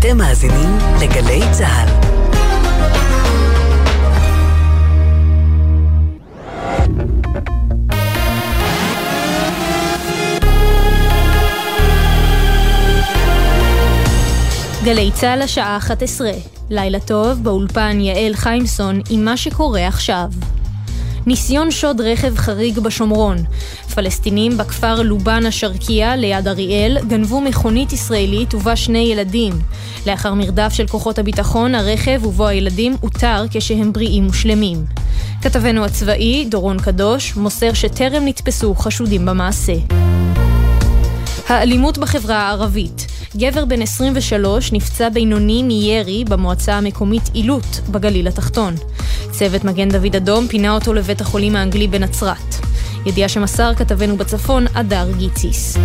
אתם מאזינים לגלי צה"ל. גלי צה"ל השעה 11, לילה טוב, באולפן יעל חיימסון עם מה שקורה עכשיו. ניסיון שוד רכב חריג בשומרון. פלסטינים בכפר לובן השרקייה ליד אריאל גנבו מכונית ישראלית ובה שני ילדים. לאחר מרדף של כוחות הביטחון, הרכב ובו הילדים אותר כשהם בריאים ושלמים. כתבנו הצבאי, דורון קדוש, מוסר שטרם נתפסו חשודים במעשה. האלימות בחברה הערבית גבר בן 23 נפצע בינוני מירי במועצה המקומית עילוט בגליל התחתון. צוות מגן דוד אדום פינה אותו לבית החולים האנגלי בנצרת. ידיעה שמסר כתבנו בצפון, אדר גיציס.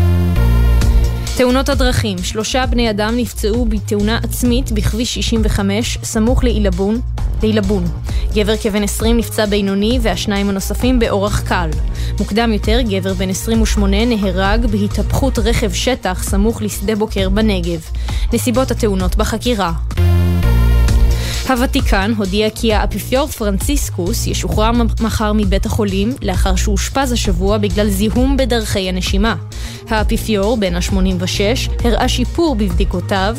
תאונות הדרכים, שלושה בני אדם נפצעו בתאונה עצמית בכביש 65 סמוך לעילבון, לעילבון. גבר כבן 20 נפצע בינוני והשניים הנוספים באורח קל. מוקדם יותר, גבר בן 28 נהרג בהתהפכות רכב שטח סמוך לשדה בוקר בנגב. נסיבות התאונות בחקירה. הוותיקן הודיע כי האפיפיור פרנציסקוס ישוחרר מחר מבית החולים לאחר שאושפז השבוע בגלל זיהום בדרכי הנשימה. האפיפיור, בן ה-86, הראה שיפור בבדיקותיו,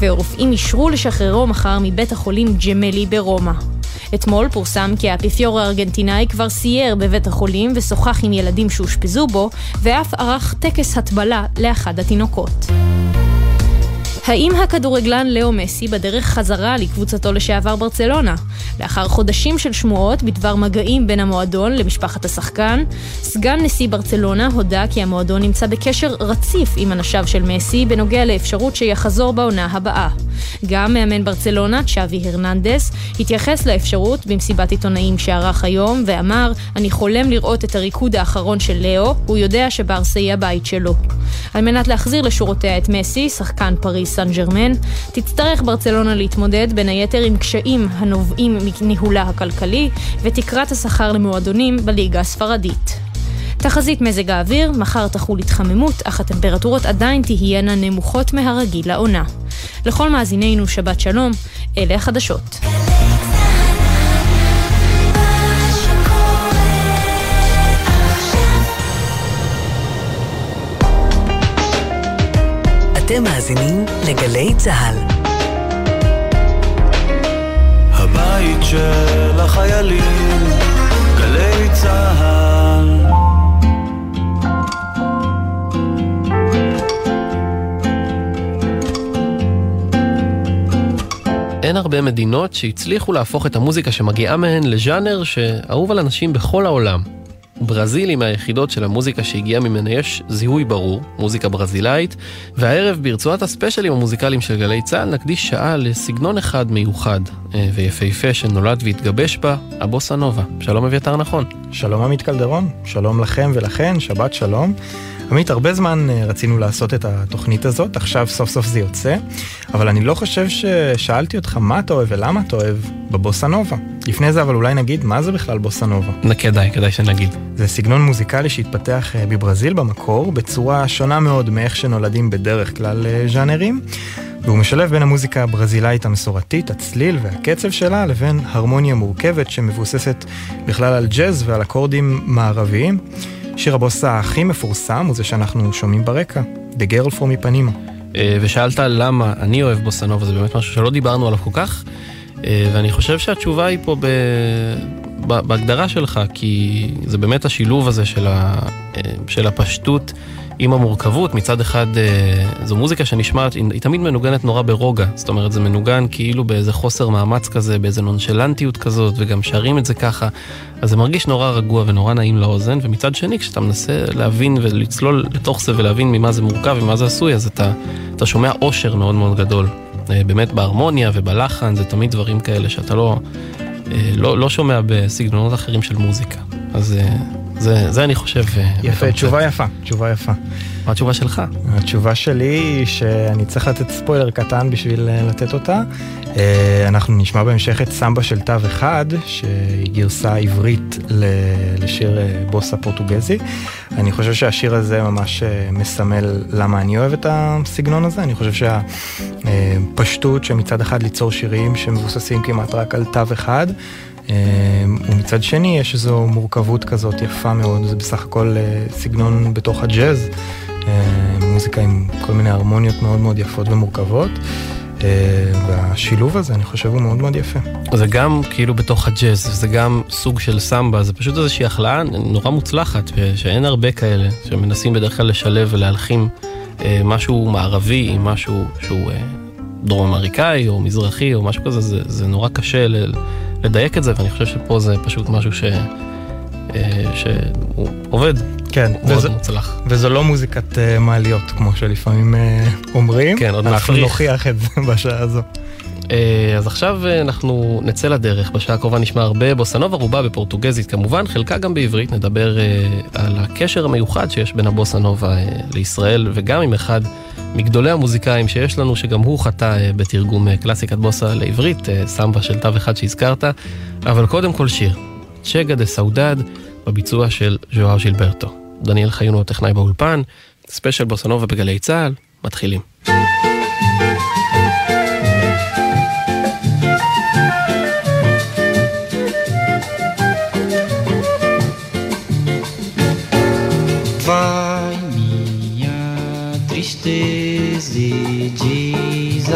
והרופאים אישרו לשחררו מחר מבית החולים ג'מלי ברומא. אתמול פורסם כי האפיפיור הארגנטינאי כבר סייר בבית החולים ושוחח עם ילדים שאושפזו בו, ואף ערך טקס הטבלה לאחד התינוקות. האם הכדורגלן לאו מסי בדרך חזרה לקבוצתו לשעבר ברצלונה? לאחר חודשים של שמועות בדבר מגעים בין המועדון למשפחת השחקן, סגן נשיא ברצלונה הודה כי המועדון נמצא בקשר רציף עם אנשיו של מסי בנוגע לאפשרות שיחזור בעונה הבאה. גם מאמן ברצלונה, צ'אבי הרננדס, התייחס לאפשרות במסיבת עיתונאים שערך היום ואמר, אני חולם לראות את הריקוד האחרון של לאו, הוא יודע שברסה היא הבית שלו. על מנת להחזיר לשורותיה את מסי, שחקן פריס סן ג'רמן, תצטרך ברצלונה להתמודד בין היתר עם קשיים הנובעים מניהולה הכלכלי ותקרת השכר למועדונים בליגה הספרדית. תחזית מזג האוויר, מחר תחול התחממות, אך הטמפרטורות עדיין תהיינה נמוכות מהרגיל לעונה. לכל מאזינינו שבת שלום, אלה החדשות. אתם מאזינים לגלי צה"ל. הבית של החיילים, גלי צה"ל. אין הרבה מדינות שהצליחו להפוך את המוזיקה שמגיעה מהן לז'אנר שאהוב על אנשים בכל העולם. ברזיל היא מהיחידות של המוזיקה שהגיעה ממנה יש זיהוי ברור, מוזיקה ברזילאית, והערב ברצועת הספיישלים המוזיקליים של גלי צה"ל נקדיש שעה לסגנון אחד מיוחד אה, ויפהפה שנולד והתגבש בה, הבוסה נובה. שלום אביתר נכון. שלום עמית קלדרון, שלום לכם ולכן, שבת שלום. עמית, הרבה זמן אה, רצינו לעשות את התוכנית הזאת, עכשיו סוף סוף זה יוצא, אבל אני לא חושב ששאלתי אותך מה אתה אוהב ולמה אתה אוהב בבוסה נובה. לפני זה אבל אולי נגיד מה זה בכלל בוסה נובה. כדאי, כדאי שנגיד. זה סגנון מוזיקלי שהתפתח אה, בברזיל במקור, בצורה שונה מאוד מאיך שנולדים בדרך כלל אה, ז'אנרים. והוא משלב בין המוזיקה הברזילאית המסורתית, הצליל והקצב שלה, לבין הרמוניה מורכבת שמבוססת בכלל על ג'אז ועל אקורדים מערביים. שיר הבוסה הכי מפורסם הוא זה שאנחנו שומעים ברקע, The Girl From מפנימה. אה, ושאלת למה אני אוהב בוסנובה, זה באמת משהו שלא דיברנו עליו כל כך, אה, ואני חושב שהתשובה היא פה ב... בהגדרה שלך, כי זה באמת השילוב הזה של, ה... אה, של הפשטות עם המורכבות. מצד אחד, זו מוזיקה שנשמעת, היא תמיד מנוגנת נורא ברוגע. זאת אומרת, זה מנוגן כאילו באיזה חוסר מאמץ כזה, באיזה נונשלנטיות כזאת, וגם שרים את זה ככה. אז זה מרגיש נורא רגוע ונורא נעים לאוזן, ומצד שני, כשאתה מנסה להבין ולצלול לתוך זה ולהבין ממה זה מורכב ומה זה עשוי, אז אתה, אתה שומע אושר מאוד מאוד גדול. אה, באמת בהרמוניה ובלחן, זה תמיד דברים כאלה שאתה לא, אה, לא, לא שומע בסגנונות אחרים של מוזיקה. אז אה, זה, זה אני חושב... יפה, תשובה יפה, תשובה יפה. מה התשובה שלך? התשובה שלי היא שאני צריך לתת ספוילר קטן בשביל אה, לתת אותה. אה, אנחנו נשמע בהמשך את סמבה של תו אחד, שהיא גרסה עברית לשיר אה, בוסה פורטוגזי. אני חושב שהשיר הזה ממש מסמל למה אני אוהב את הסגנון הזה. אני חושב שהפשטות שמצד אחד ליצור שירים שמבוססים כמעט רק על תו אחד. ומצד שני יש איזו מורכבות כזאת יפה מאוד, זה בסך הכל סגנון בתוך הג'אז. אה, מוזיקה עם כל מיני הרמוניות מאוד מאוד יפות ומורכבות. אה, והשילוב הזה, אני חושב, הוא מאוד מאוד יפה. זה גם כאילו בתוך הג'אז, זה גם סוג של סמבה, זה פשוט איזושהי החלאה נורא מוצלחת, שאין הרבה כאלה, שמנסים בדרך כלל לשלב ולהלחים אה, משהו מערבי עם משהו שהוא דרום אמריקאי או מזרחי או משהו כזה, זה, זה נורא קשה לדייק את זה, ואני חושב שפה זה פשוט משהו ש... שהוא עובד כן, וזה, מוצלח. וזו לא מוזיקת uh, מעליות, כמו שלפעמים uh, אומרים. כן, עוד אנחנו נוכיח את זה בשעה הזו. Uh, אז עכשיו uh, אנחנו נצא לדרך, בשעה הקרובה נשמע הרבה בוסנובה, רובה בפורטוגזית כמובן, חלקה גם בעברית, נדבר uh, על הקשר המיוחד שיש בין הבוסנובה uh, לישראל, וגם עם אחד מגדולי המוזיקאים שיש לנו, שגם הוא חטא uh, בתרגום uh, קלאסיקת בוסה לעברית, uh, סמבה של תו אחד שהזכרת, אבל קודם כל שיר, Chega de Saudade, בביצוע של ז'ואאו ז'ילברטו. דניאל חיון הוא הטכנאי באולפן, ספיישל בוסנובה בגלי צה"ל, מתחילים.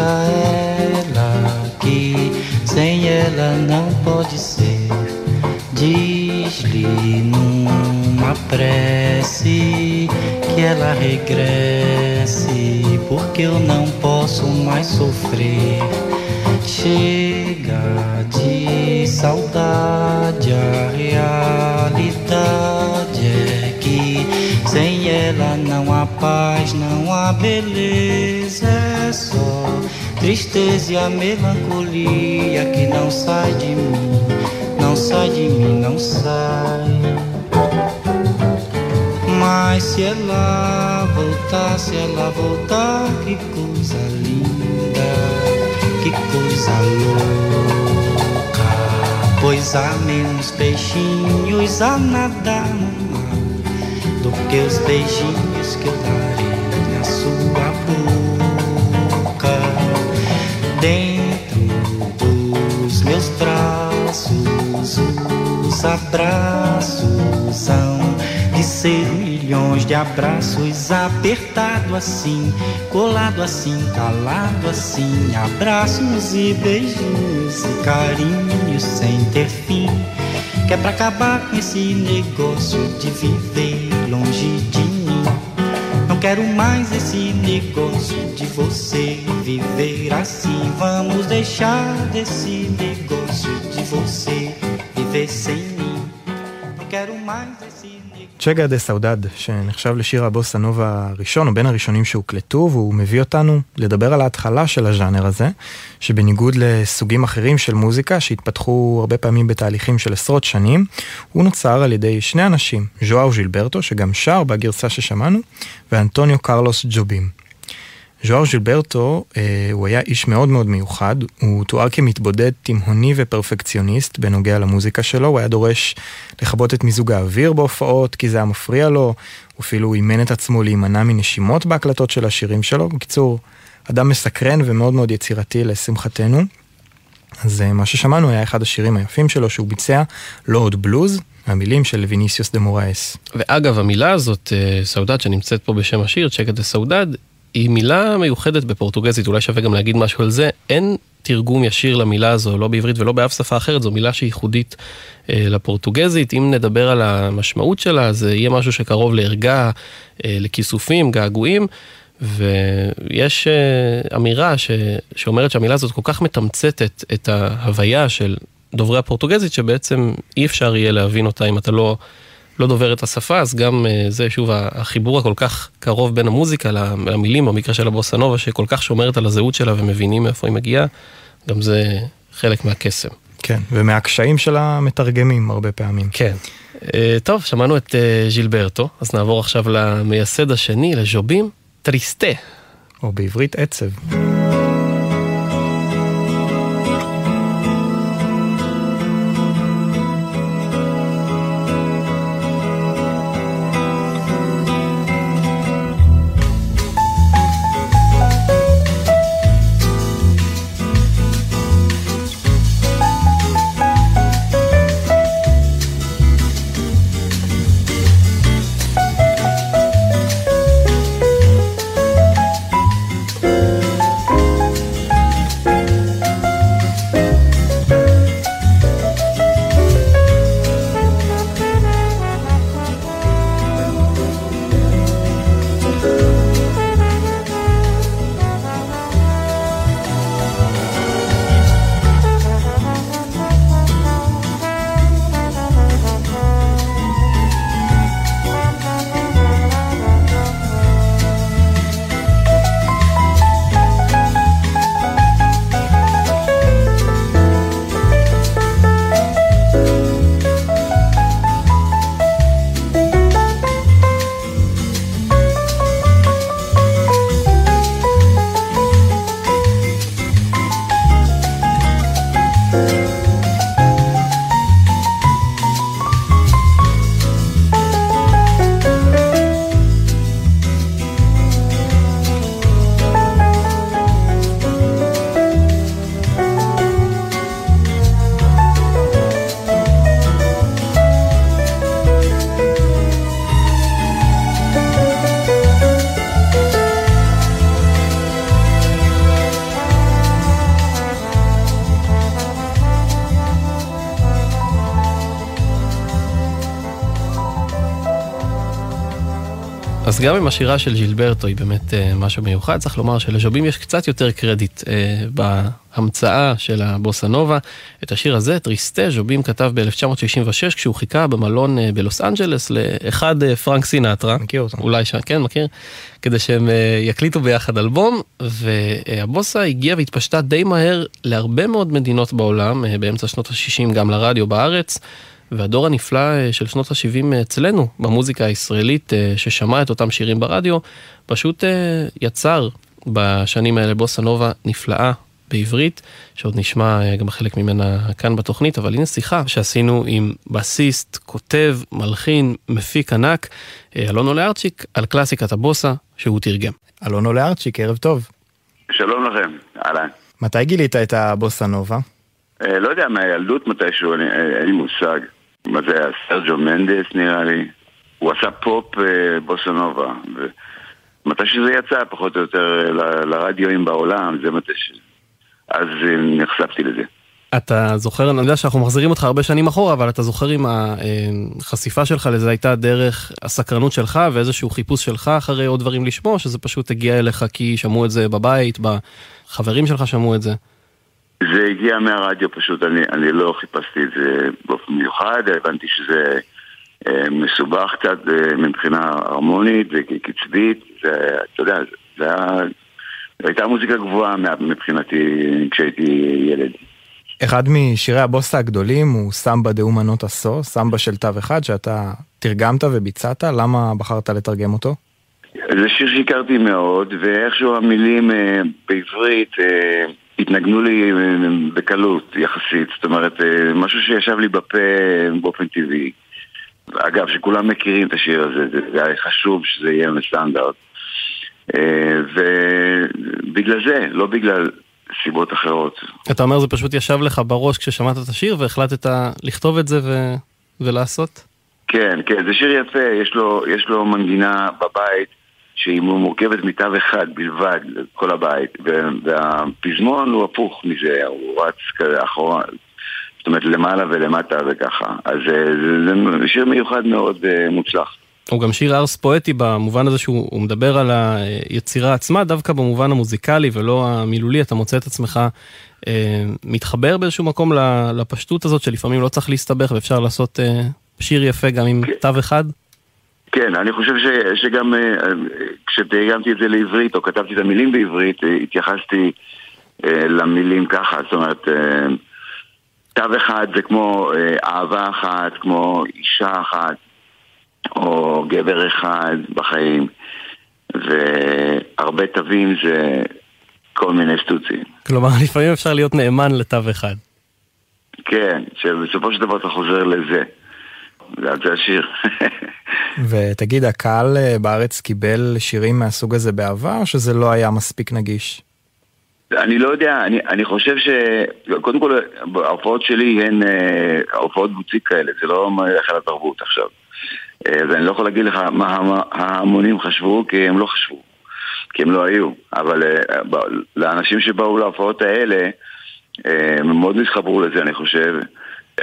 A ela que sem ela não pode ser. Diz-lhe numa prece que ela regresse, porque eu não posso mais sofrer. Chega de saudade, a realidade sem ela não há paz, não há beleza, é só tristeza e a melancolia que não sai de mim não sai de mim, não sai. Mas se ela voltar, se ela voltar, que coisa linda, que coisa louca. Pois há menos peixinhos a nadar no do que os beijinhos que eu darei na sua boca. Dentro dos meus braços os abraços são de ser milhões de abraços apertado assim, colado assim, calado assim, abraços e beijinhos e carinhos sem ter fim. Que é pra acabar com esse negócio de viver longe de mim. Não quero mais esse negócio de você viver assim. Vamos deixar desse negócio de você viver sem mim. Não quero mais esse צ'גה דה סאודד, שנחשב לשיר הבוסה נובה הראשון, או בין הראשונים שהוקלטו, והוא מביא אותנו לדבר על ההתחלה של הז'אנר הזה, שבניגוד לסוגים אחרים של מוזיקה שהתפתחו הרבה פעמים בתהליכים של עשרות שנים, הוא נוצר על ידי שני אנשים, ז'ואר ז'ילברטו, שגם שר בגרסה ששמענו, ואנטוניו קרלוס ג'ובים. ז'ואר ז'ילברטו אה, הוא היה איש מאוד מאוד מיוחד, הוא תואר כמתבודד תימהוני ופרפקציוניסט בנוגע למוזיקה שלו, הוא היה דורש לכבות את מיזוג האוויר בהופעות כי זה היה מפריע לו, הוא אפילו אימן את עצמו להימנע מנשימות בהקלטות של השירים שלו, בקיצור, אדם מסקרן ומאוד מאוד יצירתי לשמחתנו. אז אה, מה ששמענו היה אחד השירים היפים שלו שהוא ביצע, עוד בלוז, המילים של ויניסיוס דה מורייס. ואגב, המילה הזאת, אה, סאודד, שנמצאת פה בשם השיר, צ'קה דה סאודד, היא מילה מיוחדת בפורטוגזית, אולי שווה גם להגיד משהו על זה. אין תרגום ישיר למילה הזו, לא בעברית ולא באף שפה אחרת, זו מילה שהיא ייחודית אה, לפורטוגזית. אם נדבר על המשמעות שלה, זה יהיה משהו שקרוב לערגה, אה, לכיסופים, געגועים. ויש אה, אמירה ש, שאומרת שהמילה הזאת כל כך מתמצתת את ההוויה של דוברי הפורטוגזית, שבעצם אי אפשר יהיה להבין אותה אם אתה לא לא דובר את השפה, אז גם אה, זה שוב החיבור הכל כך קרוב בין המוזיקה למילים, במקרה של הבוסנובה, שכל כך שומרת על הזהות שלה ומבינים מאיפה היא מגיעה, גם זה חלק מהקסם. כן, ומהקשיים של המתרגמים הרבה פעמים. כן. אה, טוב, שמענו את אה, ז'ילברטו, אז נעבור עכשיו למייסד השני, לז'ובים, טריסטה. או בעברית עצב. אז גם אם השירה של ז'ילברטו היא באמת uh, משהו מיוחד, צריך לומר שלז'ובים יש קצת יותר קרדיט uh, בהמצאה של הבוסה נובה. את השיר הזה, Triste, ז'ובים כתב ב-1966 כשהוא חיכה במלון uh, בלוס אנג'לס לאחד uh, פרנק סינטרה. מכיר אותו. אולי ש... כן, מכיר. כדי שהם uh, יקליטו ביחד אלבום, והבוסה הגיעה והתפשטה די מהר להרבה מאוד מדינות בעולם, uh, באמצע שנות ה-60 גם לרדיו בארץ. והדור הנפלא אה, של שנות ה-70 אצלנו, במוזיקה הישראלית, אה, ששמע את אותם שירים ברדיו, פשוט אה, יצר בשנים האלה בוסה נובה נפלאה בעברית, שעוד נשמע גם חלק ממנה כאן בתוכנית, אבל הנה שיחה שעשינו עם בסיסט, כותב, מלחין, מפיק ענק, אלון אולארצ'יק, על קלאסיקת הבוסה שהוא תרגם. אלון אולארצ'יק, ערב טוב. שלום לכם, אהלן. מתי גילית את הבוסה נובה? לא יודע, מהילדות מתישהו, אין לי מושג. מה זה היה? סרג'ו מנדס נראה לי. הוא עשה פופ אה, בוסנובה. מתי שזה יצא, פחות או יותר, ל- לרדיואים בעולם, זה מתי ש... אז אה, נחשפתי לזה. אתה זוכר, אני יודע שאנחנו מחזירים אותך הרבה שנים אחורה, אבל אתה זוכר אם החשיפה שלך לזה הייתה דרך הסקרנות שלך ואיזשהו חיפוש שלך אחרי עוד דברים לשמוע, שזה פשוט הגיע אליך כי שמעו את זה בבית, בחברים שלך שמעו את זה? זה הגיע מהרדיו פשוט, אני, אני לא חיפשתי את זה באופן מיוחד, הבנתי שזה אה, מסובך קצת אה, מבחינה הרמונית וקצבית, זה, אתה יודע, זה היה, הייתה מוזיקה גבוהה מבחינתי כשהייתי ילד. אחד משירי הבוסה הגדולים הוא סמבה דה אומנות עשו, סמבה של תו אחד שאתה תרגמת וביצעת, למה בחרת לתרגם אותו? זה שיר שהכרתי מאוד, ואיכשהו המילים אה, בעברית אה, התנגנו לי אה, בקלות יחסית, זאת אומרת, אה, משהו שישב לי בפה באופן טבעי. אגב, שכולם מכירים את השיר הזה, זה היה חשוב שזה יהיה בסטנדרט. אה, ובגלל זה, לא בגלל סיבות אחרות. אתה אומר זה פשוט ישב לך בראש כששמעת את השיר והחלטת לכתוב את זה ו... ולעשות? כן, כן, זה שיר יפה, יש לו, יש לו מנגינה בבית. שהיא מורכבת מתו אחד בלבד, כל הבית, והפזמון הוא הפוך מזה, הוא רץ כזה אחורה, זאת אומרת למעלה ולמטה וככה, אז אה, זה, שיר מיוחד מאוד uh, מוצלח. הוא גם שיר ארס פואטי במובן הזה שהוא מדבר על היצירה עצמה, דווקא במובן המוזיקלי ולא המילולי, אתה מוצא את עצמך אה, מתחבר באיזשהו מקום לפשטות הזאת שלפעמים לא צריך להסתבך ואפשר לעשות אה, שיר יפה גם עם כן. תו אחד. כן, אני חושב ש, שגם אה, כשתרגמתי את זה לעברית, או כתבתי את המילים בעברית, אה, התייחסתי אה, למילים ככה, זאת אומרת, תו אחד זה כמו אה, אהבה אחת, כמו אישה אחת, או גבר אחד בחיים, והרבה תווים זה כל מיני סטוצים. כלומר, לפעמים אפשר להיות נאמן לתו אחד. כן, שבסופו של דבר אתה חוזר לזה. זה השיר. ותגיד, הקהל אה, בארץ קיבל שירים מהסוג הזה בעבר, או שזה לא היה מספיק נגיש? אני לא יודע, אני, אני חושב ש... קודם כל, ההופעות שלי הן אה, הופעות בוציק כאלה, זה לא היכל התרבות עכשיו. אה, אז אני לא יכול להגיד לך מה ההמונים חשבו, כי הם לא חשבו. כי הם לא היו. אבל לאנשים שבאו להופעות האלה, הם מאוד התחברו לזה, אני חושב.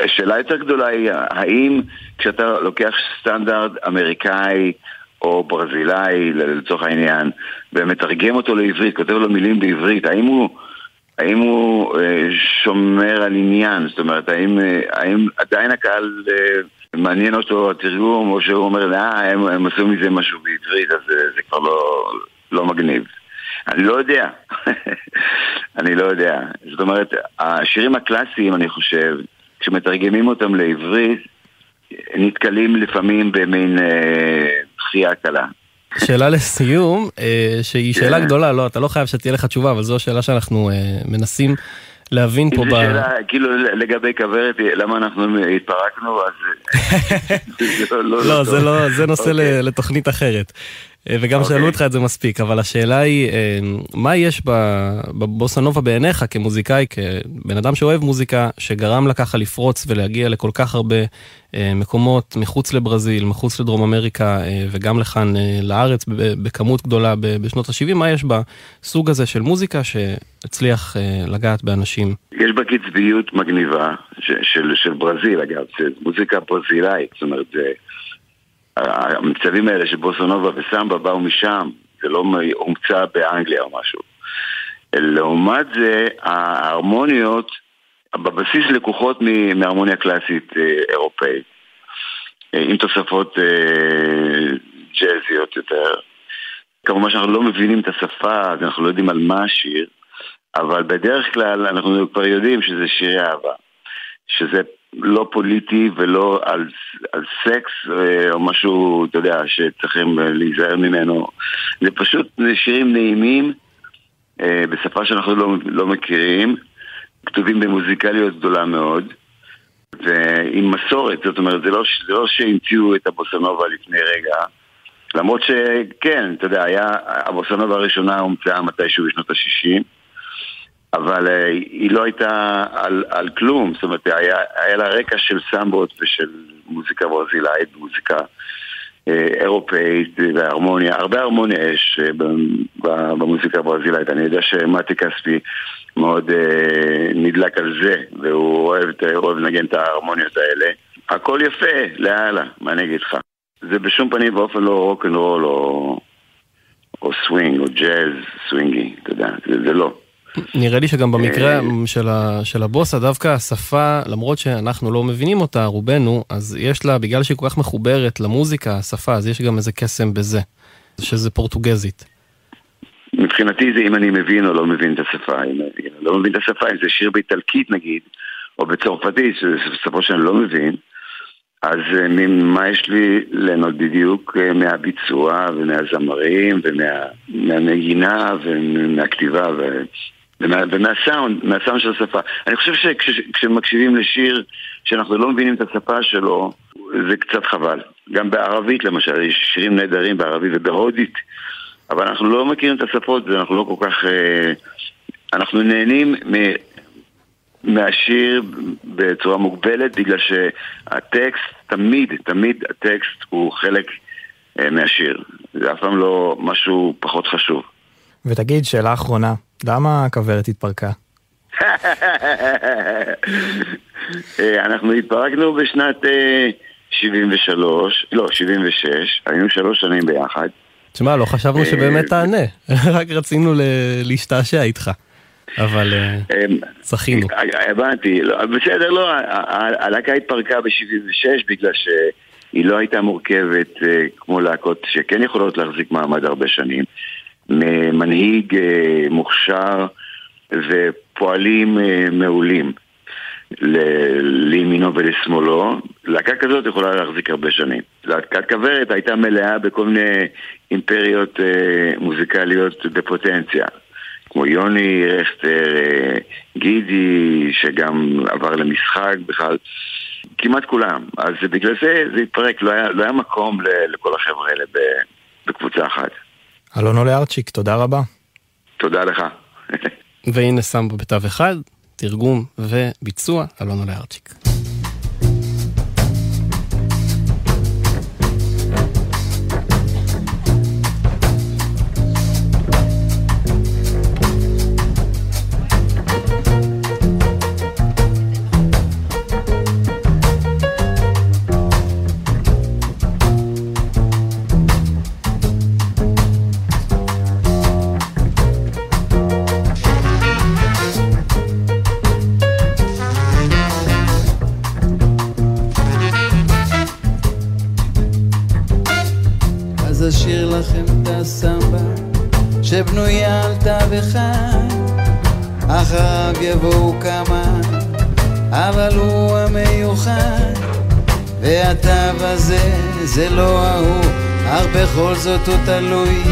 השאלה יותר גדולה היא, האם כשאתה לוקח סטנדרט אמריקאי או ברזילאי לצורך העניין, ומתרגם אותו לעברית, כותב לו מילים בעברית, האם הוא, האם הוא אה, שומר על עניין? זאת אומרת, האם, אה, האם עדיין הקהל אה, מעניין אותו התרגום, או שהוא אומר, אה, הם, הם עשו מזה משהו בעברית, אז זה כבר לא, לא מגניב. אני לא יודע. אני לא יודע. זאת אומרת, השירים הקלאסיים, אני חושב, כשמתרגמים אותם לעברית, נתקלים לפעמים במין אה, דחייה קלה. שאלה לסיום, אה, שהיא שאלה כן. גדולה, לא, אתה לא חייב שתהיה לך תשובה, אבל זו השאלה שאנחנו אה, מנסים להבין פה ב... שאלה, כאילו לגבי כוורת, למה אנחנו התפרקנו, אז... לא, זה לא, זה נושא אוקיי. לתוכנית אחרת. אה, וגם okay. שאלו אוקיי. אותך את זה מספיק, אבל השאלה היא, אה, מה יש בבוסנובה בעיניך כמוזיקאי, כבן אדם שאוהב מוזיקה, שגרם לה ככה לפרוץ ולהגיע לכל כך הרבה אה, מקומות מחוץ לברזיל, מחוץ לדרום אמריקה, וגם לכאן לארץ בכמות גדולה בשנות ה-70, מה יש בסוג הזה של מוזיקה שהצליח לגעת באנשים? יש בה קצביות מגניבה של, של ברזיל, אגב, זה מוזיקה ברזילאית, זאת אומרת, זה... המצבים האלה של בוסונובה וסמבה באו משם, זה לא הומצא באנגליה או משהו. לעומת זה, ההרמוניות בבסיס לקוחות מהרמוניה קלאסית אה, אירופאית, אה, עם תוספות אה, ג'אזיות יותר. כמובן שאנחנו לא מבינים את השפה, אז אנחנו לא יודעים על מה השיר, אבל בדרך כלל אנחנו כבר יודעים שזה שירי אהבה. שזה לא פוליטי ולא על, על סקס אה, או משהו, אתה יודע, שצריכים אה, להיזהר ממנו. זה פשוט שירים נעימים אה, בשפה שאנחנו לא, לא מכירים, כתובים במוזיקליות גדולה מאוד. ועם מסורת, זאת אומרת, זה לא, זה לא שהמציאו את הבוסנובה לפני רגע, למרות שכן, אתה יודע, היה, הבוסנובה הראשונה הומצאה מתישהו בשנות ה-60, אבל uh, היא לא הייתה על, על כלום, זאת אומרת, היה, היה לה רקע של סמבות ושל מוזיקה ברזילאית, מוזיקה uh, אירופאית והרמוניה, הרבה הרמוניה יש uh, במוזיקה הברזילאית. אני יודע שמתי כספי מאוד uh, נדלק על זה, והוא אוהב, אוהב לנגן את ההרמוניות האלה. הכל יפה, לאללה, מה אני אגיד לך? זה בשום פנים ואופן לא rock and roll או, או סווינג או ג'אז סווינגי, אתה יודע, זה, זה לא. נראה לי שגם במקרה אה, של, ה, של הבוסה, דווקא השפה, למרות שאנחנו לא מבינים אותה, רובנו, אז יש לה, בגלל שהיא כל כך מחוברת למוזיקה, השפה, אז יש גם איזה קסם בזה, שזה פורטוגזית. מבחינתי זה אם אני מבין או לא מבין את השפה, אם אני לא מבין את השפה, אם זה שיר באיטלקית נגיד, או בצרפתית, שזה שפה שאני לא מבין, אז אה, מה יש לי ליהנות בדיוק אה, מהביצוע ומהזמרים ומהנגינה ומהכתיבה ומה, ומהסאונד, מהסאונד של השפה. אני חושב שכשמקשיבים לשיר שאנחנו לא מבינים את השפה שלו, זה קצת חבל. גם בערבית למשל, יש שירים נהדרים בערבית ובהודית, אבל אנחנו לא מכירים את השפות ואנחנו לא כל כך... אה, אנחנו נהנים מ... מהשיר בצורה מוגבלת בגלל שהטקסט, תמיד, תמיד הטקסט הוא חלק אה, מהשיר. זה אף פעם לא משהו פחות חשוב. ותגיד, שאלה אחרונה, למה הכוורת התפרקה? אה, אנחנו התפרקנו בשנת 73, אה, לא, 76, היינו שלוש שנים ביחד. תשמע, לא חשבנו שבאמת תענה, רק רצינו להשתעשע איתך. אבל זכינו. הבנתי, לא, בסדר, לא, הלהקה התפרקה ב-76 בגלל שהיא לא הייתה מורכבת כמו להקות שכן יכולות להחזיק מעמד הרבה שנים. ממנהיג אה, מוכשר ופועלים אה, מעולים. לימינו ולשמאלו. להקה כזאת יכולה להחזיק הרבה שנים. להקת כוורת הייתה מלאה בכל מיני אימפריות אה, מוזיקליות בפוטנציה. כמו יוני רכטר, גידי, שגם עבר למשחק בכלל. כמעט כולם. אז בגלל זה זה התפרק, לא היה, לא היה מקום לכל החבר'ה האלה בקבוצה אחת. אלונו לארצ'יק, תודה רבה. תודה לך. והנה סמבו בתו אחד, תרגום וביצוע, אלונו לארצ'יק. שבנויה על תו אחד, אחריו יבואו כמה, אבל הוא המיוחד, והתו הזה זה לא ההוא, אך בכל זאת הוא תלוי,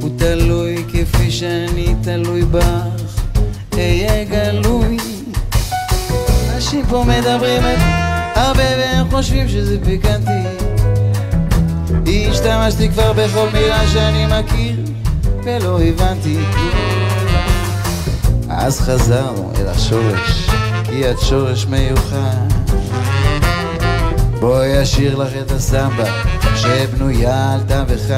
הוא תלוי כפי שאני תלוי בך, אהיה גלוי. אנשים פה מדברים את הרבה והם חושבים שזה פיקנטי. השתמשתי כבר בכל מילה שאני מכיר ולא הבנתי אז חזרנו אל השורש, כי את שורש מיוחד. בואי אשאיר לך את הסמבה שבנויה על תו.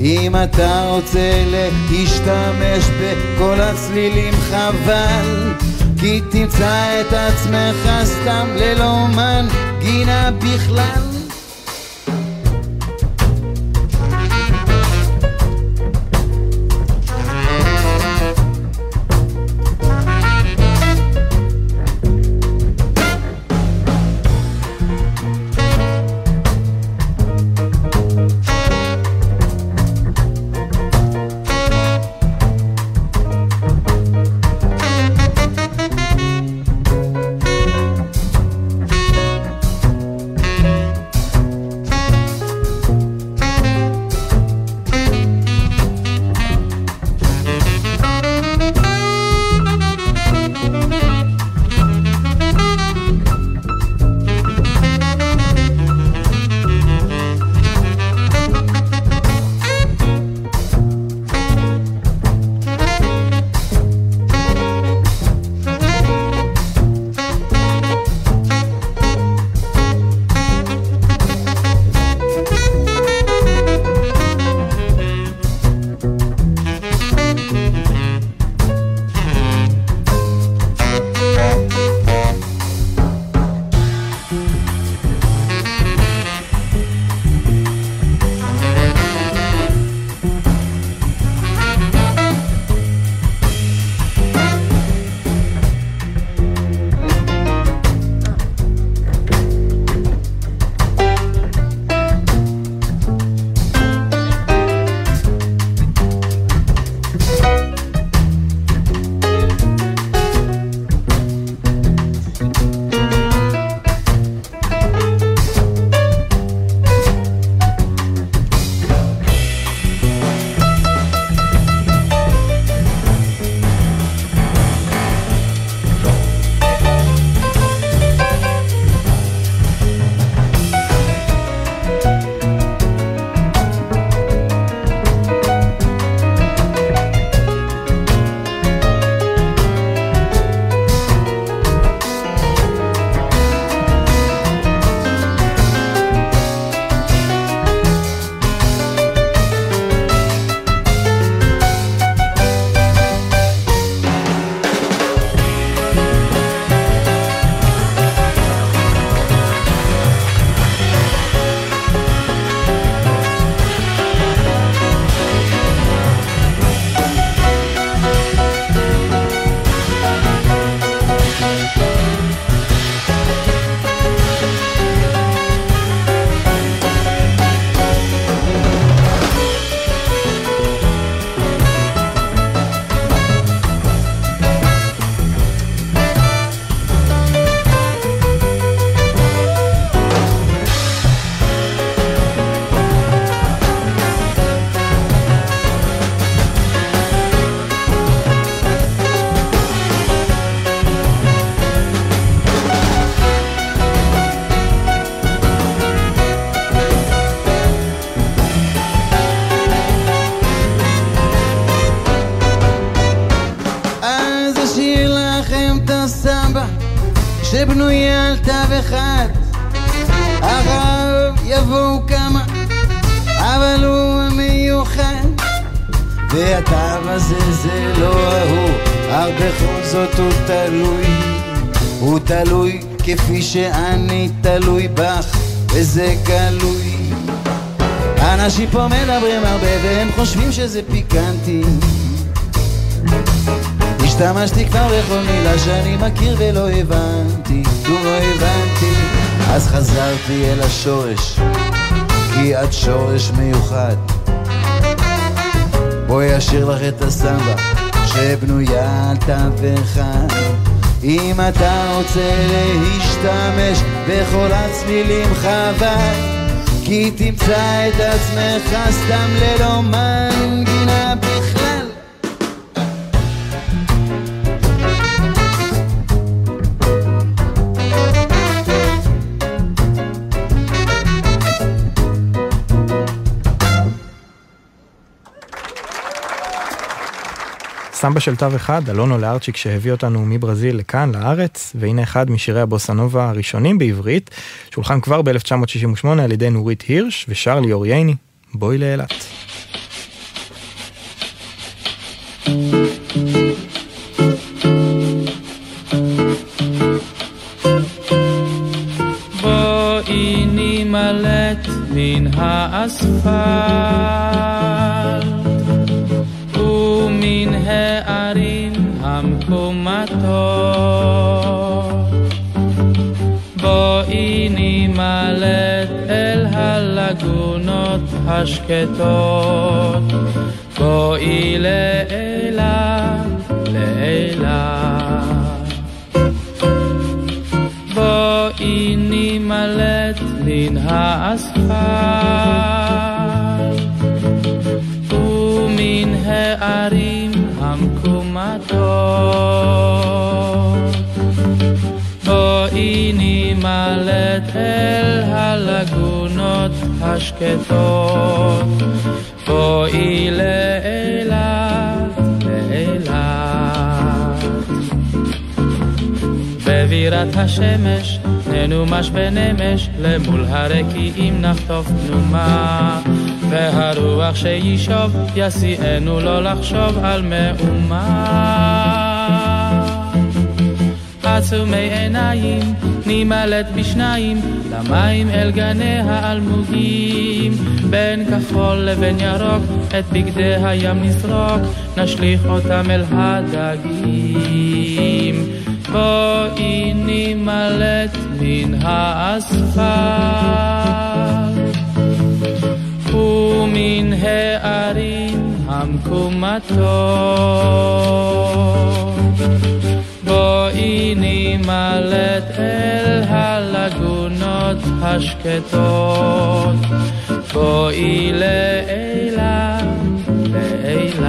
אם אתה רוצה להשתמש בכל הצלילים חבל, כי תמצא את עצמך סתם ללא מנגינה בכלל. וזה גלוי. אנשים פה מדברים הרבה והם חושבים שזה פיקנטי. השתמשתי כבר בכל מילה שאני מכיר ולא הבנתי, כלום לא הבנתי. אז חזרתי אל השורש, כי את שורש מיוחד. בואי אשאיר לך את הסמבה שבנויה על תו אחד אם אתה רוצה להשתמש בכל הצלילים חבל כי תמצא את עצמך סתם ללא מנגינה סמבה של תו אחד, אלונו לארצ'יק שהביא אותנו מברזיל לכאן, לארץ, והנה אחד משירי הבוסנובה הראשונים בעברית, שהולחן כבר ב-1968 על ידי נורית הירש ושר ליאור ייני, בואי לאילת. בואי נימלט מן האספלט הערים המקומטות בואי נימלט אל הלגונות השקטות בואי לאילת, לאילת בואי נימלט מן האספלט ומן הערים המקומטות בואי נימלט אל הלגונות השקטות. בואי לאילת, לאילת. בבירת השמש ננומש בנמש למול הרקיעים נחטוף תנומה והרוח שישוב יסיענו לא לחשוב על מאומה. עצומי עיניים נימלט בשניים למים אל גני האלמוגים. בין כחול לבין ירוק את בגדי הים נזרוק נשליך אותם אל הדגים. בואי נימלט מן האספלט ומן הערים המקומטות בואי נימלט אל הלגונות השקטות. בואי לאילת, לאילת.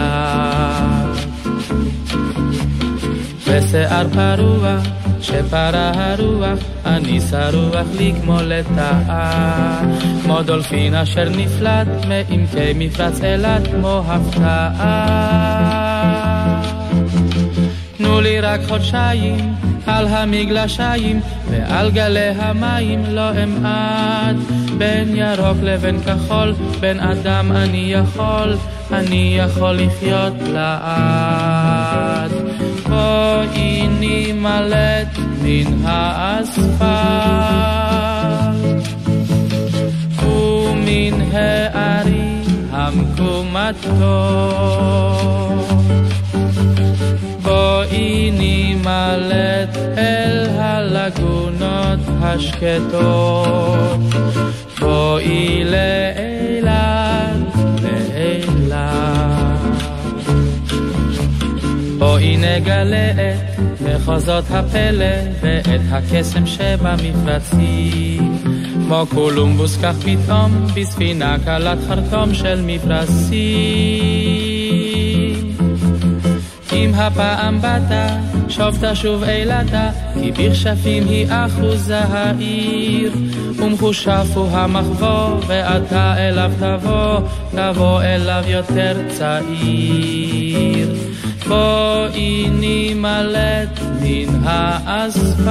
בשיער פרוע שפרה הרוח, אני שרוח לי כמו לטאה. כמו דולפין אשר נפלט מעמקי מפרץ אילת כמו הפתעה. תנו לי רק חודשיים על המגלשיים ועל גלי המים לא אמעט בין ירוק לבין כחול בין אדם אני יכול אני יכול לחיות לעד בואי נימלט מן האספלט. ומן הערים המקומטות בואי נימלט אל הלגונות השקטות בואי לאילת, לאילת בואי נגלה את מחוזות הפלא ואת הקסם שבמפרצים כמו קולומבוס כך פתאום בספינה קלת חרטום של מפרשים אם הפעם באת, שוב תשוב אילתה, כי בכשפים היא אחוזה העיר. ומחושף הוא המחבוא, ואתה אליו תבוא, תבוא אליו יותר צעיר. בואי נימלט מן האספלט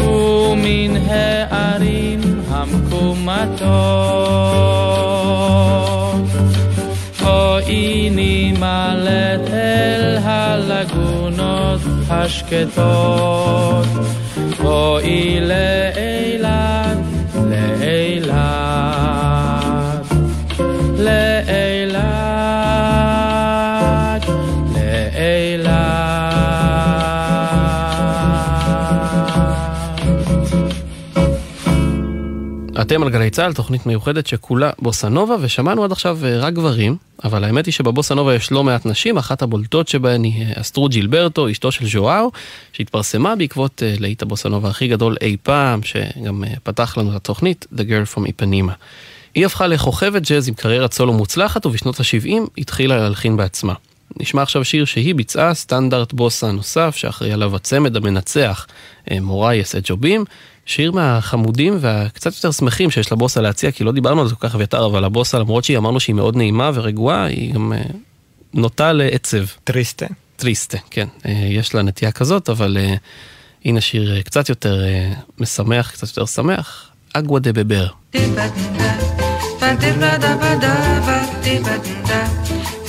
ומן הערים המקומטות בואי נימלט אל הלגונות השקטות בואי לאילת, לאילת, אתם על גלי צה"ל, תוכנית מיוחדת שכולה בוסה נובה, ושמענו עד עכשיו אה, רק גברים, אבל האמת היא שבבוסה נובה יש לא מעט נשים, אחת הבולטות שבהן היא אה, אסטרו ג'ילברטו, אשתו של ז'ואאו, שהתפרסמה בעקבות uh, להיט הבוסה נובה הכי גדול אי פעם, שגם פתח לנו את התוכנית, The Girl from Ipanema. היא הפכה לכוכבת ג'אז עם קריירת סולו מוצלחת, ובשנות ה-70 התחילה להלחין בעצמה. נשמע עכשיו שיר שהיא ביצעה, סטנדרט בוסה נוסף, שאחראי עליו הצמד המנצח, מוראייש וג'ובים. שיר מהחמודים והקצת יותר שמחים שיש לבוסה להציע, כי לא דיברנו על זה כל כך אביתר, אבל הבוסה, למרות שהיא אמרנו שהיא מאוד נעימה ורגועה, היא גם uh, נוטה לעצב. Triste. Triste, כן. Uh, יש לה נטייה כזאת, אבל uh, הנה שיר uh, קצת יותר uh, משמח, קצת יותר שמח, Água de Beber.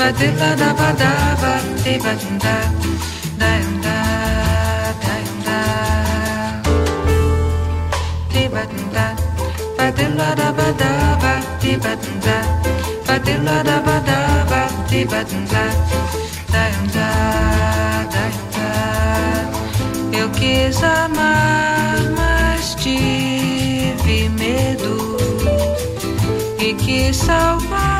Ba-da-ba-da, badaba di badanza badilla da badaba di badanza Dayanza, dayanza Eu quis amar, mas tive medo. E quis salvar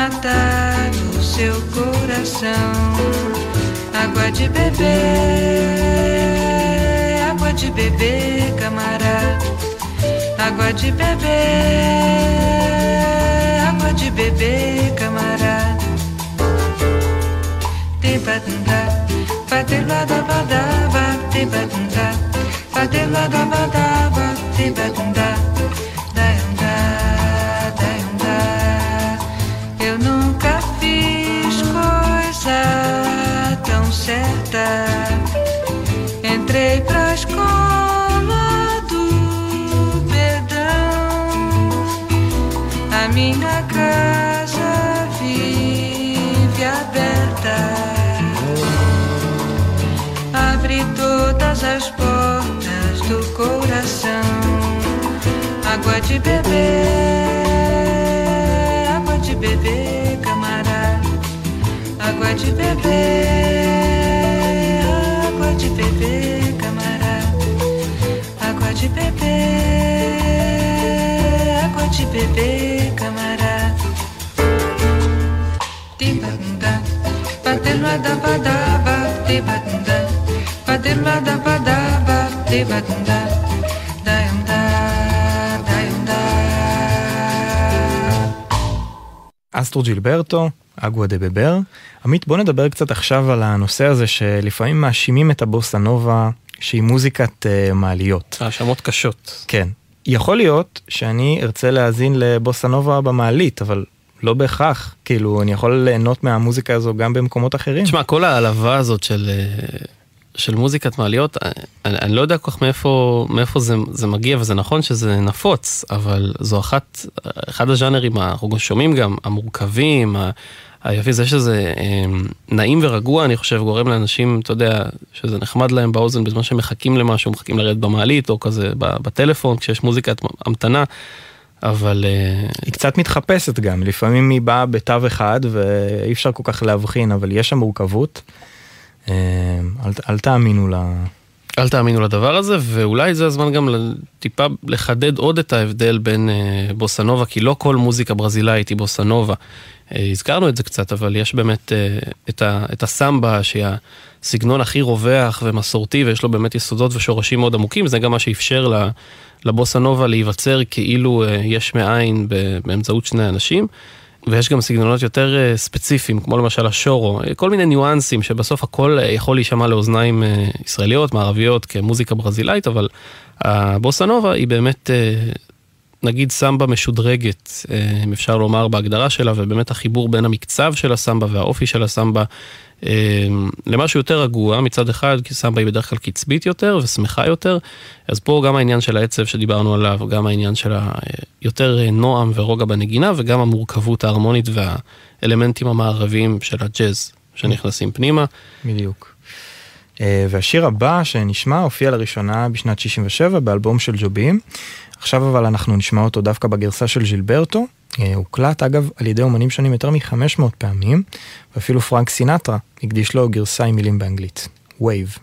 mata o seu coração. Água de beber, água de beber, camará. Água de beber, água de beber, camará. Tem patunda, patela da badaba, tem patunda, patela da badaba, tem patunda. Água de beber, água de beber, camarada. Água de beber, água de beber, camarada. Água de beber, água de beber, camarada. Tibanda, batela da badaba, tibanda, batela da badaba, tibanda, אסטרו ג'ילברטו, אגווה דה בבר. עמית, בוא נדבר קצת עכשיו על הנושא הזה שלפעמים מאשימים את הבוסה נובה שהיא מוזיקת uh, מעליות. האשמות קשות. כן. יכול להיות שאני ארצה להאזין לבוסה נובה במעלית, אבל לא בהכרח. כאילו, אני יכול ליהנות מהמוזיקה הזו גם במקומות אחרים. תשמע, כל ההעלבה הזאת של, אה, של מוזיקת מעליות, אני, אני לא יודע כל כך מאיפה, מאיפה זה, זה מגיע, וזה נכון שזה נפוץ, אבל זו אחת, אחד הז'אנרים, אנחנו שומעים גם, המורכבים, ה- היפי, זה שזה אה, נעים ורגוע, אני חושב, גורם לאנשים, אתה יודע, שזה נחמד להם באוזן בזמן שהם מחכים למשהו, מחכים לרדת במעלית, או כזה בטלפון, כשיש מוזיקת המתנה, אבל... אה, היא קצת מתחפשת גם, לפעמים היא באה בתו אחד ואי אפשר כל כך להבחין, אבל יש שם מורכבות. אה, אל, אל תאמינו ל... אל תאמינו לדבר הזה, ואולי זה הזמן גם טיפה לחדד עוד את ההבדל בין אה, בוסה נובה, כי לא כל מוזיקה ברזילאית היא בוסה נובה. אה, הזכרנו את זה קצת, אבל יש באמת אה, את, ה, את הסמבה, שהיא הסגנון הכי רווח ומסורתי, ויש לו באמת יסודות ושורשים מאוד עמוקים, זה גם מה שאפשר ל- לבוסה נובה להיווצר כאילו אה, יש מאין באמצעות שני אנשים. ויש גם סגנונות יותר אה, ספציפיים, כמו למשל השורו, אה, כל מיני ניואנסים שבסוף הכל אה, יכול להישמע לאוזניים ישראליות, מערביות, כמוזיקה ברזילאית, אבל הבוסה נובה היא באמת, נגיד סמבה משודרגת, אם אפשר לומר בהגדרה שלה, ובאמת החיבור בין המקצב של הסמבה והאופי של הסמבה אמ, למשהו יותר רגוע, מצד אחד כי סמבה היא בדרך כלל קצבית יותר ושמחה יותר, אז פה גם העניין של העצב שדיברנו עליו, גם העניין של היותר נועם ורוגע בנגינה, וגם המורכבות ההרמונית והאלמנטים המערביים של הג'אז שנכנסים פנימה. בדיוק. אה, והשיר הבא שנשמע הופיע לראשונה בשנת 67 באלבום של ג'ובים. עכשיו אבל אנחנו נשמע אותו דווקא בגרסה של ז'ילברטו, אה, הוקלט אגב על ידי אומנים שונים יותר מ-500 פעמים, ואפילו פרנק סינטרה הקדיש לו גרסה עם מילים באנגלית. Wave.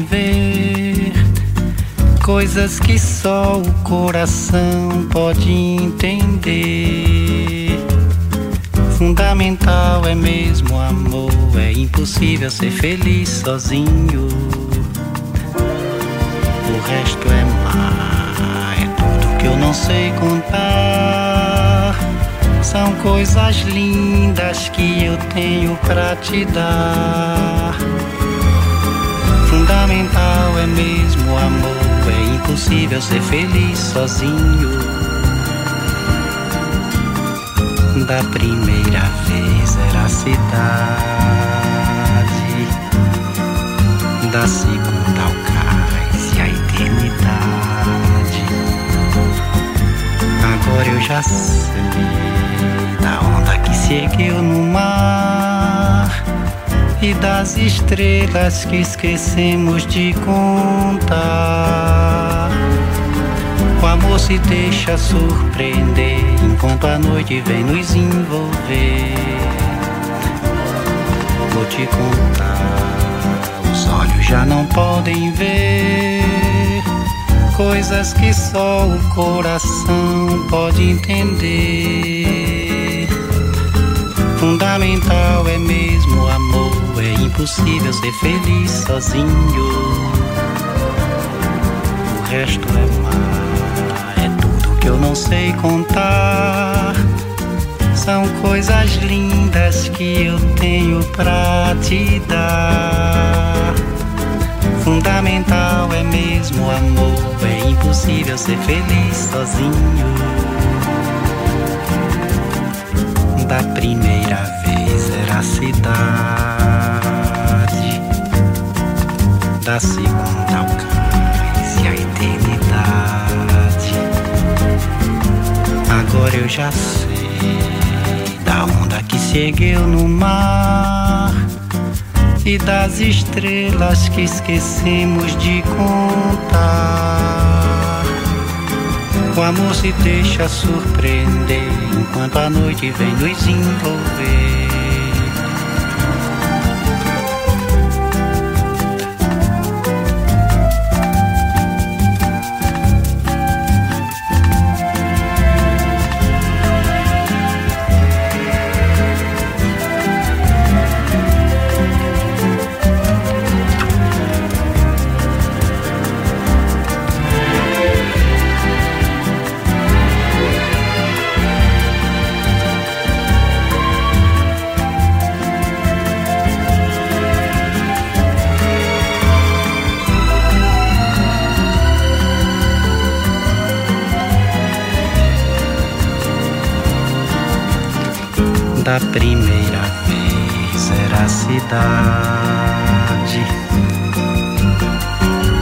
Ver coisas que só o coração pode entender. Fundamental é mesmo amor, é impossível ser feliz sozinho. O resto é mar, é tudo que eu não sei contar. São coisas lindas que eu tenho pra te dar fundamental é mesmo o amor. É impossível ser feliz sozinho. Da primeira vez era a cidade, da segunda ao cais e a eternidade. Agora eu já sei da onda que se ergueu no mar e das estrelas que esquecemos de contar. O amor se deixa surpreender enquanto a noite vem nos envolver. Vou te contar, os olhos já não podem ver coisas que só o coração pode entender. Fundamental é mesmo o amor impossível ser feliz sozinho. O resto é mar, é tudo que eu não sei contar. São coisas lindas que eu tenho pra te dar. Fundamental é mesmo o amor, é impossível ser feliz sozinho. Da primeira vez era cidade da segunda ao cais e a eternidade. Agora eu já sei da onda que se ergueu no mar e das estrelas que esquecemos de contar. O amor se deixa surpreender enquanto a noite vem nos envolver. Da primeira vez era a cidade,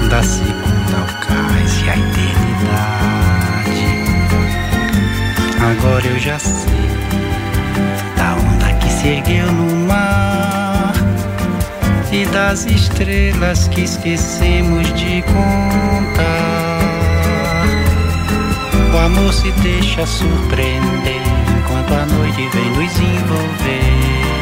da segunda ao cais e a eternidade. Agora eu já sei da onda que se ergueu no mar e das estrelas que esquecemos de contar. O amor se deixa surpreender enquanto a noite vem nos envolver.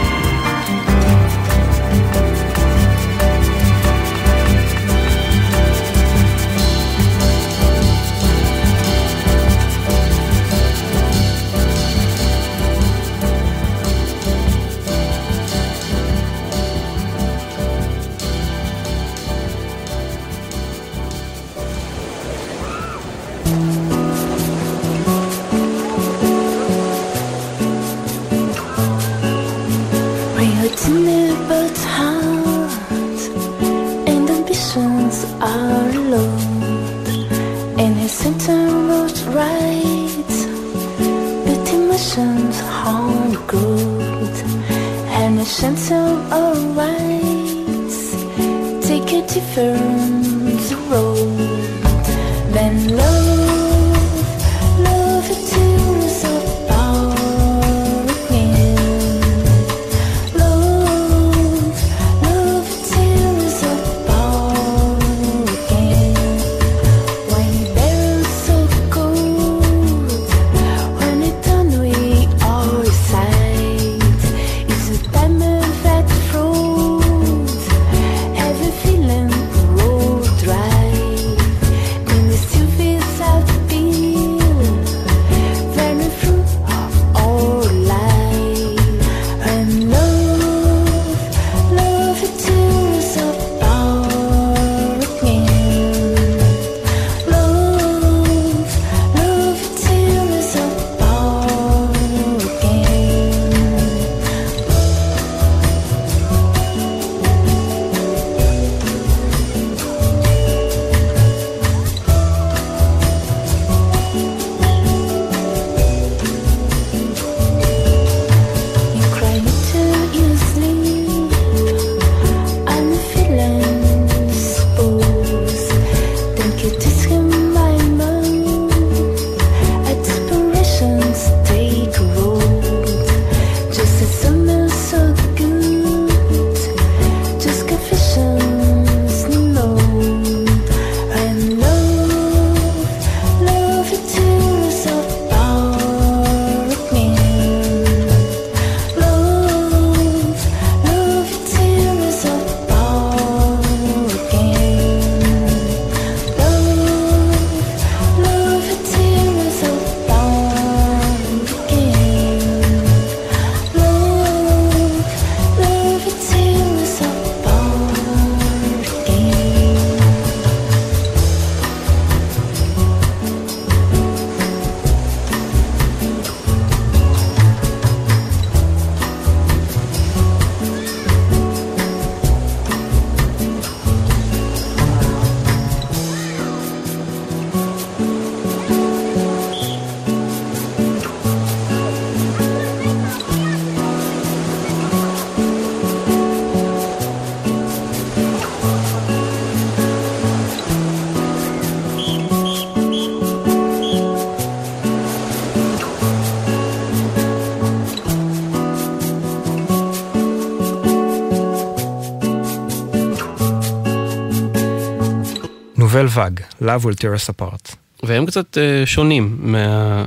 ואג, Love will tear us apart. והם קצת אה, שונים מה-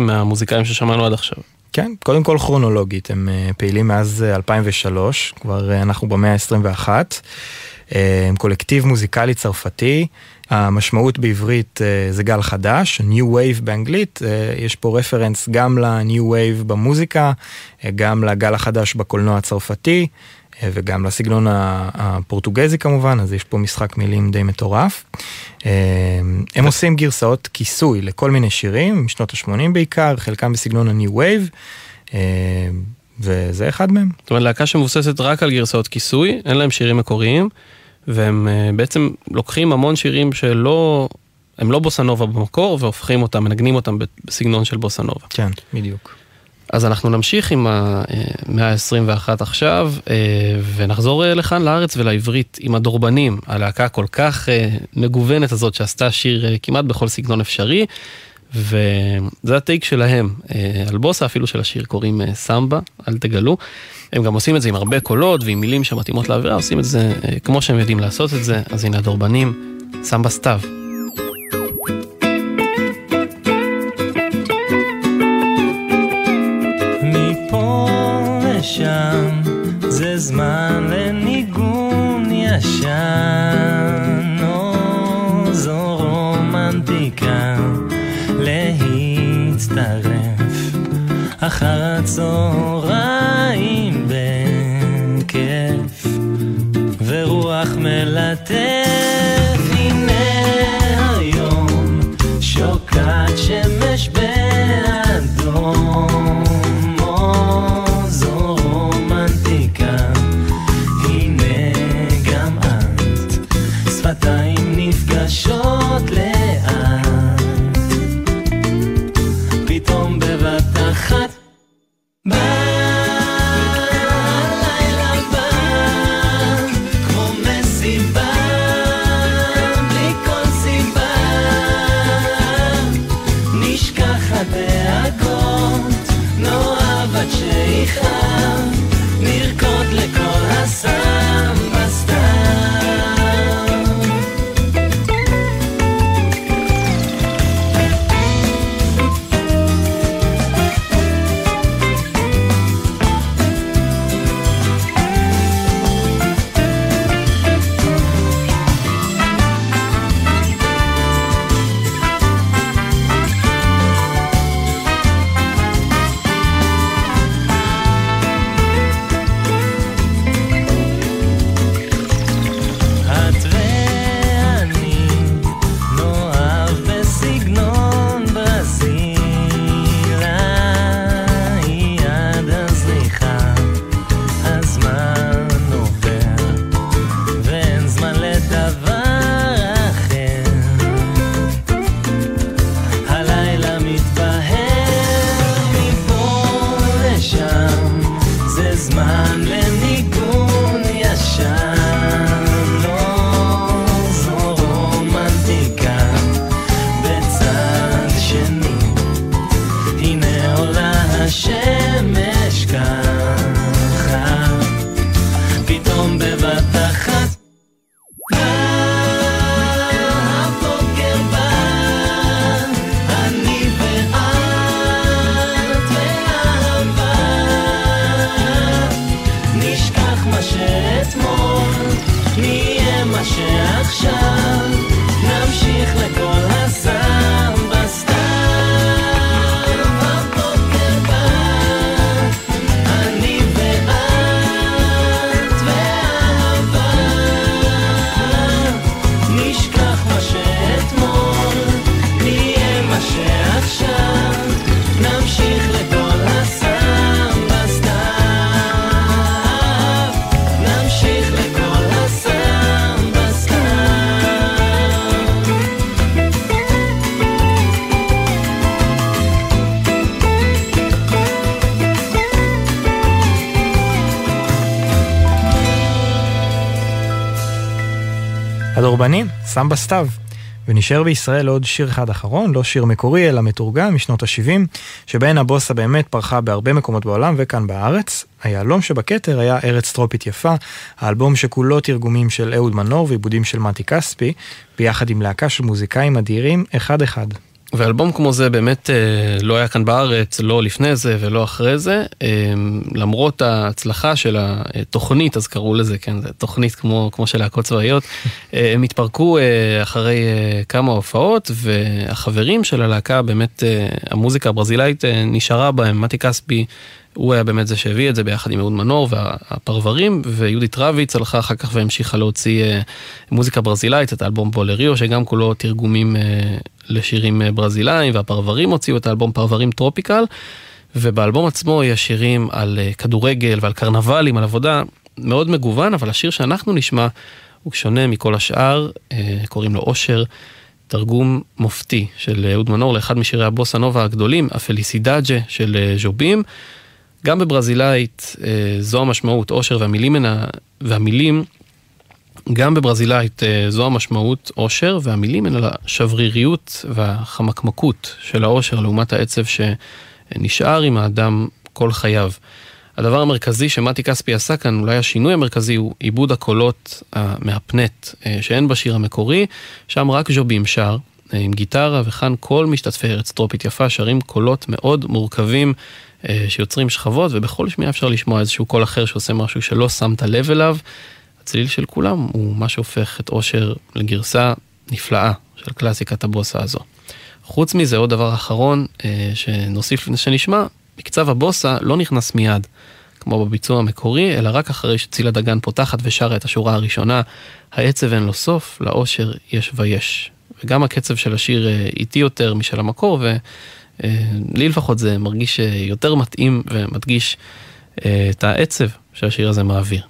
מהמוזיקאים ששמענו עד עכשיו. כן, קודם כל כרונולוגית, הם אה, פעילים מאז אה, 2003, כבר אה, אנחנו במאה ה-21. אה, הם קולקטיב מוזיקלי צרפתי, המשמעות בעברית אה, זה גל חדש, New Wave באנגלית, אה, יש פה רפרנס גם ל-New Wave במוזיקה, אה, גם לגל החדש בקולנוע הצרפתי. וגם לסגנון הפורטוגזי כמובן, אז יש פה משחק מילים די מטורף. אה, הם עושים גרסאות כיסוי לכל מיני שירים, משנות ה-80 בעיקר, חלקם בסגנון ה-New Wave, אה, וזה אחד מהם. זאת אומרת, להקה שמבוססת רק על גרסאות כיסוי, אין להם שירים מקוריים, והם אה, בעצם לוקחים המון שירים שלא, הם לא בוסנובה במקור, והופכים אותם, מנגנים אותם בסגנון של בוסנובה. כן, בדיוק. אז אנחנו נמשיך עם המאה ה-21 עכשיו, אה, ונחזור אה, לכאן לארץ ולעברית עם הדורבנים, הלהקה הכל כך אה, מגוונת הזאת שעשתה שיר כמעט בכל סגנון אפשרי, וזה הטייק שלהם, על בוסה אפילו של השיר קוראים סמבה, אל תגלו. הם גם עושים את זה עם הרבה קולות ועם מילים שמתאימות לאווירה, עושים את זה כמו שהם יודעים לעשות את זה, אז הנה הדורבנים, סמבה סתיו. וזמן לניגון ישן. הדורבנים, סמבה סתיו. ונשאר בישראל עוד שיר אחד אחרון, לא שיר מקורי אלא מתורגם משנות ה-70, שבהן הבוסה באמת פרחה בהרבה מקומות בעולם וכאן בארץ. היהלום שבכתר היה ארץ טרופית יפה, האלבום שכולו תרגומים של אהוד מנור ועיבודים של מתי כספי, ביחד עם להקה של מוזיקאים אדירים, אחד-אחד. ואלבום כמו זה באמת אה, לא היה כאן בארץ, לא לפני זה ולא אחרי זה, אה, למרות ההצלחה של התוכנית, אז קראו לזה, כן, זה תוכנית כמו, כמו של להקות צבאיות, אה, הם התפרקו אחרי כמה הופעות, והחברים של הלהקה, באמת המוזיקה הברזילאית נשארה בהם, מתי כספי. הוא היה באמת זה שהביא את זה ביחד עם אהוד מנור והפרברים, ויהודית רביץ הלכה אחר כך והמשיכה להוציא אה, מוזיקה ברזילאית, את האלבום בולריו, שגם כולו תרגומים אה, לשירים אה, ברזילאיים, והפרברים הוציאו את האלבום פרברים טרופיקל, ובאלבום עצמו יש שירים על כדורגל ועל קרנבלים, על עבודה מאוד מגוון, אבל השיר שאנחנו נשמע הוא שונה מכל השאר, קוראים לו אושר. תרגום מופתי של אהוד מנור לאחד משירי הבוסה נובה הגדולים, הפליסידאג'ה של ז'ובים. גם בברזילאית אה, זו המשמעות, אושר והמילים, והמילים, גם בברזילאית אה, זו המשמעות, אושר, והמילים הן על השבריריות והחמקמקות של האושר לעומת העצב שנשאר עם האדם כל חייו. הדבר המרכזי שמתי כספי עשה כאן, אולי השינוי המרכזי, הוא עיבוד הקולות המהפנט אה, שאין בשיר המקורי, שם רק ז'ובים שר. אה, עם גיטרה, וכאן כל משתתפי ארץ טרופית יפה שרים קולות מאוד מורכבים אה, שיוצרים שכבות, ובכל שמיעה אפשר לשמוע איזשהו קול אחר שעושה משהו שלא שמת לב אליו. הצליל של כולם הוא מה שהופך את אושר לגרסה נפלאה של קלאסיקת הבוסה הזו. חוץ מזה, עוד דבר אחרון אה, שנוסיף לפני שנשמע, מקצב הבוסה לא נכנס מיד, כמו בביצוע המקורי, אלא רק אחרי שצילה דגן פותחת ושרה את השורה הראשונה, העצב אין לו סוף, לאושר יש ויש. וגם הקצב של השיר אה, איטי יותר משל המקור, ולי לפחות זה מרגיש אה, יותר מתאים ומדגיש אה, את העצב שהשיר הזה מעביר.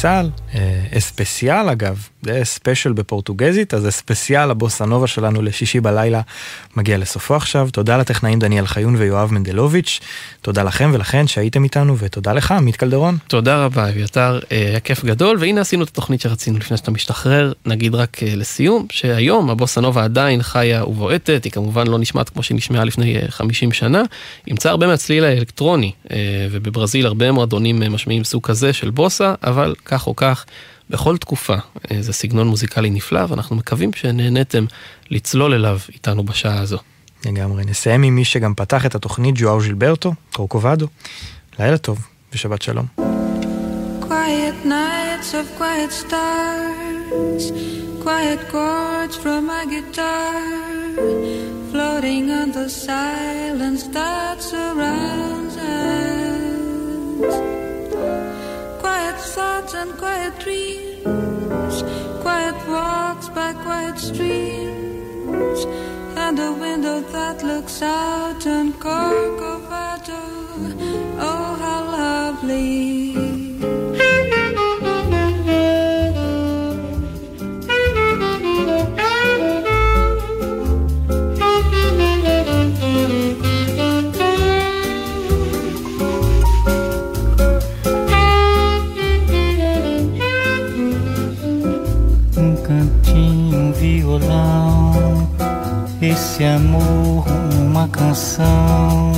אתם על גלי צה"ל, אה, אספסיאל אגב, זה ספיישל בפורטוגזית, אז אספסיאל הבוסה נובה שלנו לשישי בלילה מגיע לסופו עכשיו. תודה לטכנאים דניאל חיון ויואב מנדלוביץ', תודה לכם ולכן שהייתם איתנו, ותודה לך, עמית קלדרון. תודה רבה, אביתר, אה, היה כיף גדול, והנה עשינו את התוכנית שרצינו לפני שאתה משתחרר. נגיד רק אה, לסיום, שהיום הבוסה נובה עדיין חיה ובועטת, היא כמובן לא נשמעת כמו שהיא נשמעה לפני אה, 50 שנה, אימצה הרבה מהצליל האלקטרוני, אה, ובברזיל הרבה מועדונים אה, משמיעים סוג כזה של בוסה, אבל כך או כך, בכל תקופה אה, זה סגנון מוזיקלי נפלא, ואנחנו מקווים שנהניתם לצלול אליו איתנו בשעה הזו. לגמרי. נסיים עם מי שגם פתח את התוכנית, ג'ואר ז'ילברטו, קורקובדו. לילה טוב ושבת שלום. Quiet nights of quiet stars, quiet chords from my guitar, floating on the silence that surrounds us. Quiet thoughts and quiet dreams, quiet walks by quiet streams, and a window that looks out on Corcovado. Oh, how lovely. Esse amor, uma canção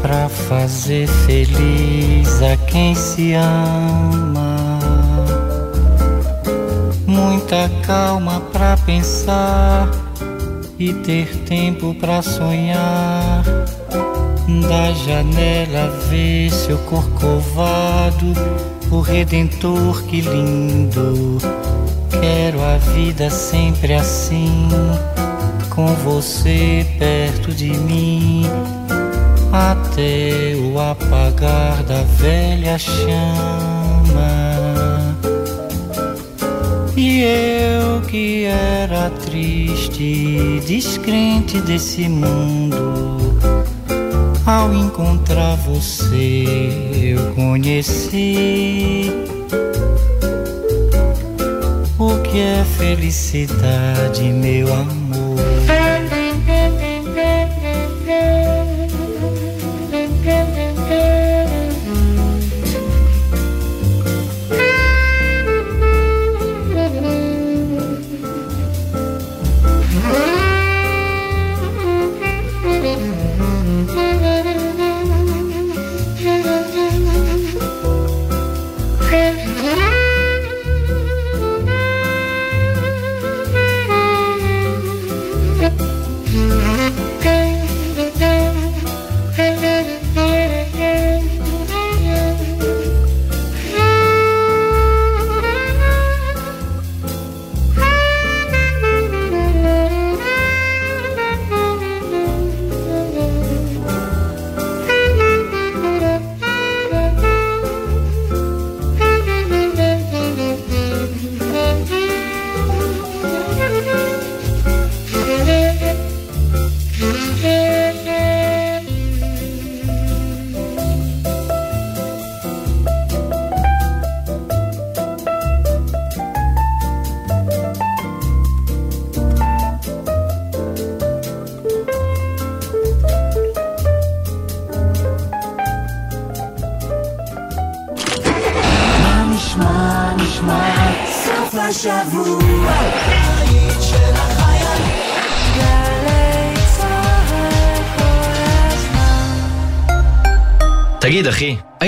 pra fazer feliz a quem se ama. Muita calma pra pensar e ter tempo pra sonhar. Da janela ver seu corcovado, o redentor, que lindo. Quero a vida sempre assim, com você perto de mim, até o apagar da velha chama. E eu que era triste, descrente desse mundo, ao encontrar você eu conheci o que é felicidade, meu amor. מה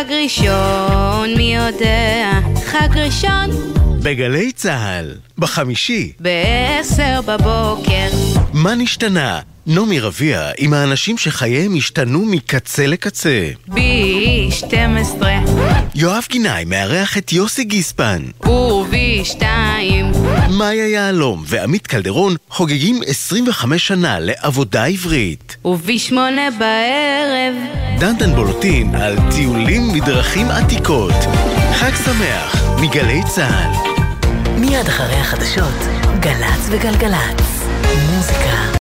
חג ראשון, מי יודע? חג ראשון, בגלי צה"ל, בחמישי, בעשר בבוקר. מה נשתנה? נעמי רביע עם האנשים שחייהם השתנו מקצה לקצה. בי 12 יואב גינאי מארח את יוסי גיספן. ובי 2 מאיה יהלום ועמית קלדרון חוגגים 25 שנה לעבודה עברית. ובי 8 בערב דנדן בולוטין על טיולים מדרכים עתיקות. חג שמח מגלי צה"ל. מיד אחרי החדשות, גל"צ וגלגלצ. מוזיקה